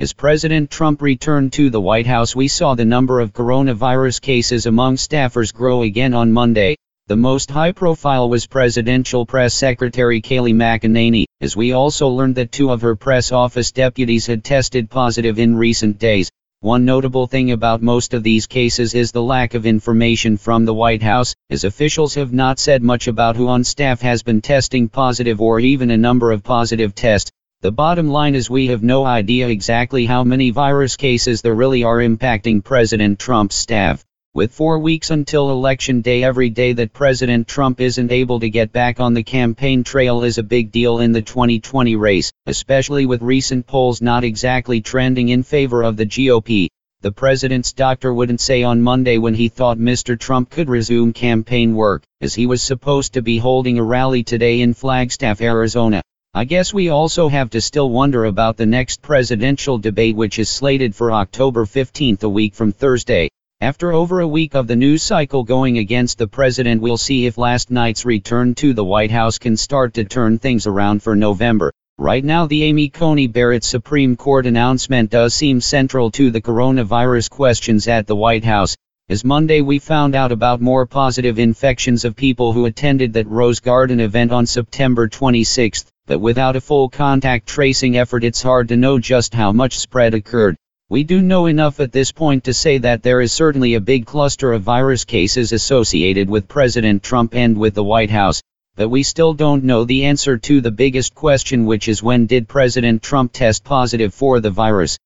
As President Trump returned to the White House, we saw the number of coronavirus cases among staffers grow again on Monday. The most high profile was Presidential Press Secretary Kayleigh McEnany, as we also learned that two of her press office deputies had tested positive in recent days. One notable thing about most of these cases is the lack of information from the White House, as officials have not said much about who on staff has been testing positive or even a number of positive tests. The bottom line is we have no idea exactly how many virus cases there really are impacting President Trump's staff. With four weeks until election day every day that President Trump isn't able to get back on the campaign trail is a big deal in the 2020 race, especially with recent polls not exactly trending in favor of the GOP. The president's doctor wouldn't say on Monday when he thought Mr. Trump could resume campaign work, as he was supposed to be holding a rally today in Flagstaff, Arizona. I guess we also have to still wonder about the next presidential debate which is slated for October 15th a week from Thursday. After over a week of the news cycle going against the president we'll see if last night's return to the White House can start to turn things around for November. Right now the Amy Coney Barrett Supreme Court announcement does seem central to the coronavirus questions at the White House. As Monday we found out about more positive infections of people who attended that Rose Garden event on September 26, but without a full contact tracing effort it's hard to know just how much spread occurred. We do know enough at this point to say that there is certainly a big cluster of virus cases associated with President Trump and with the White House, but we still don't know the answer to the biggest question which is when did President Trump test positive for the virus.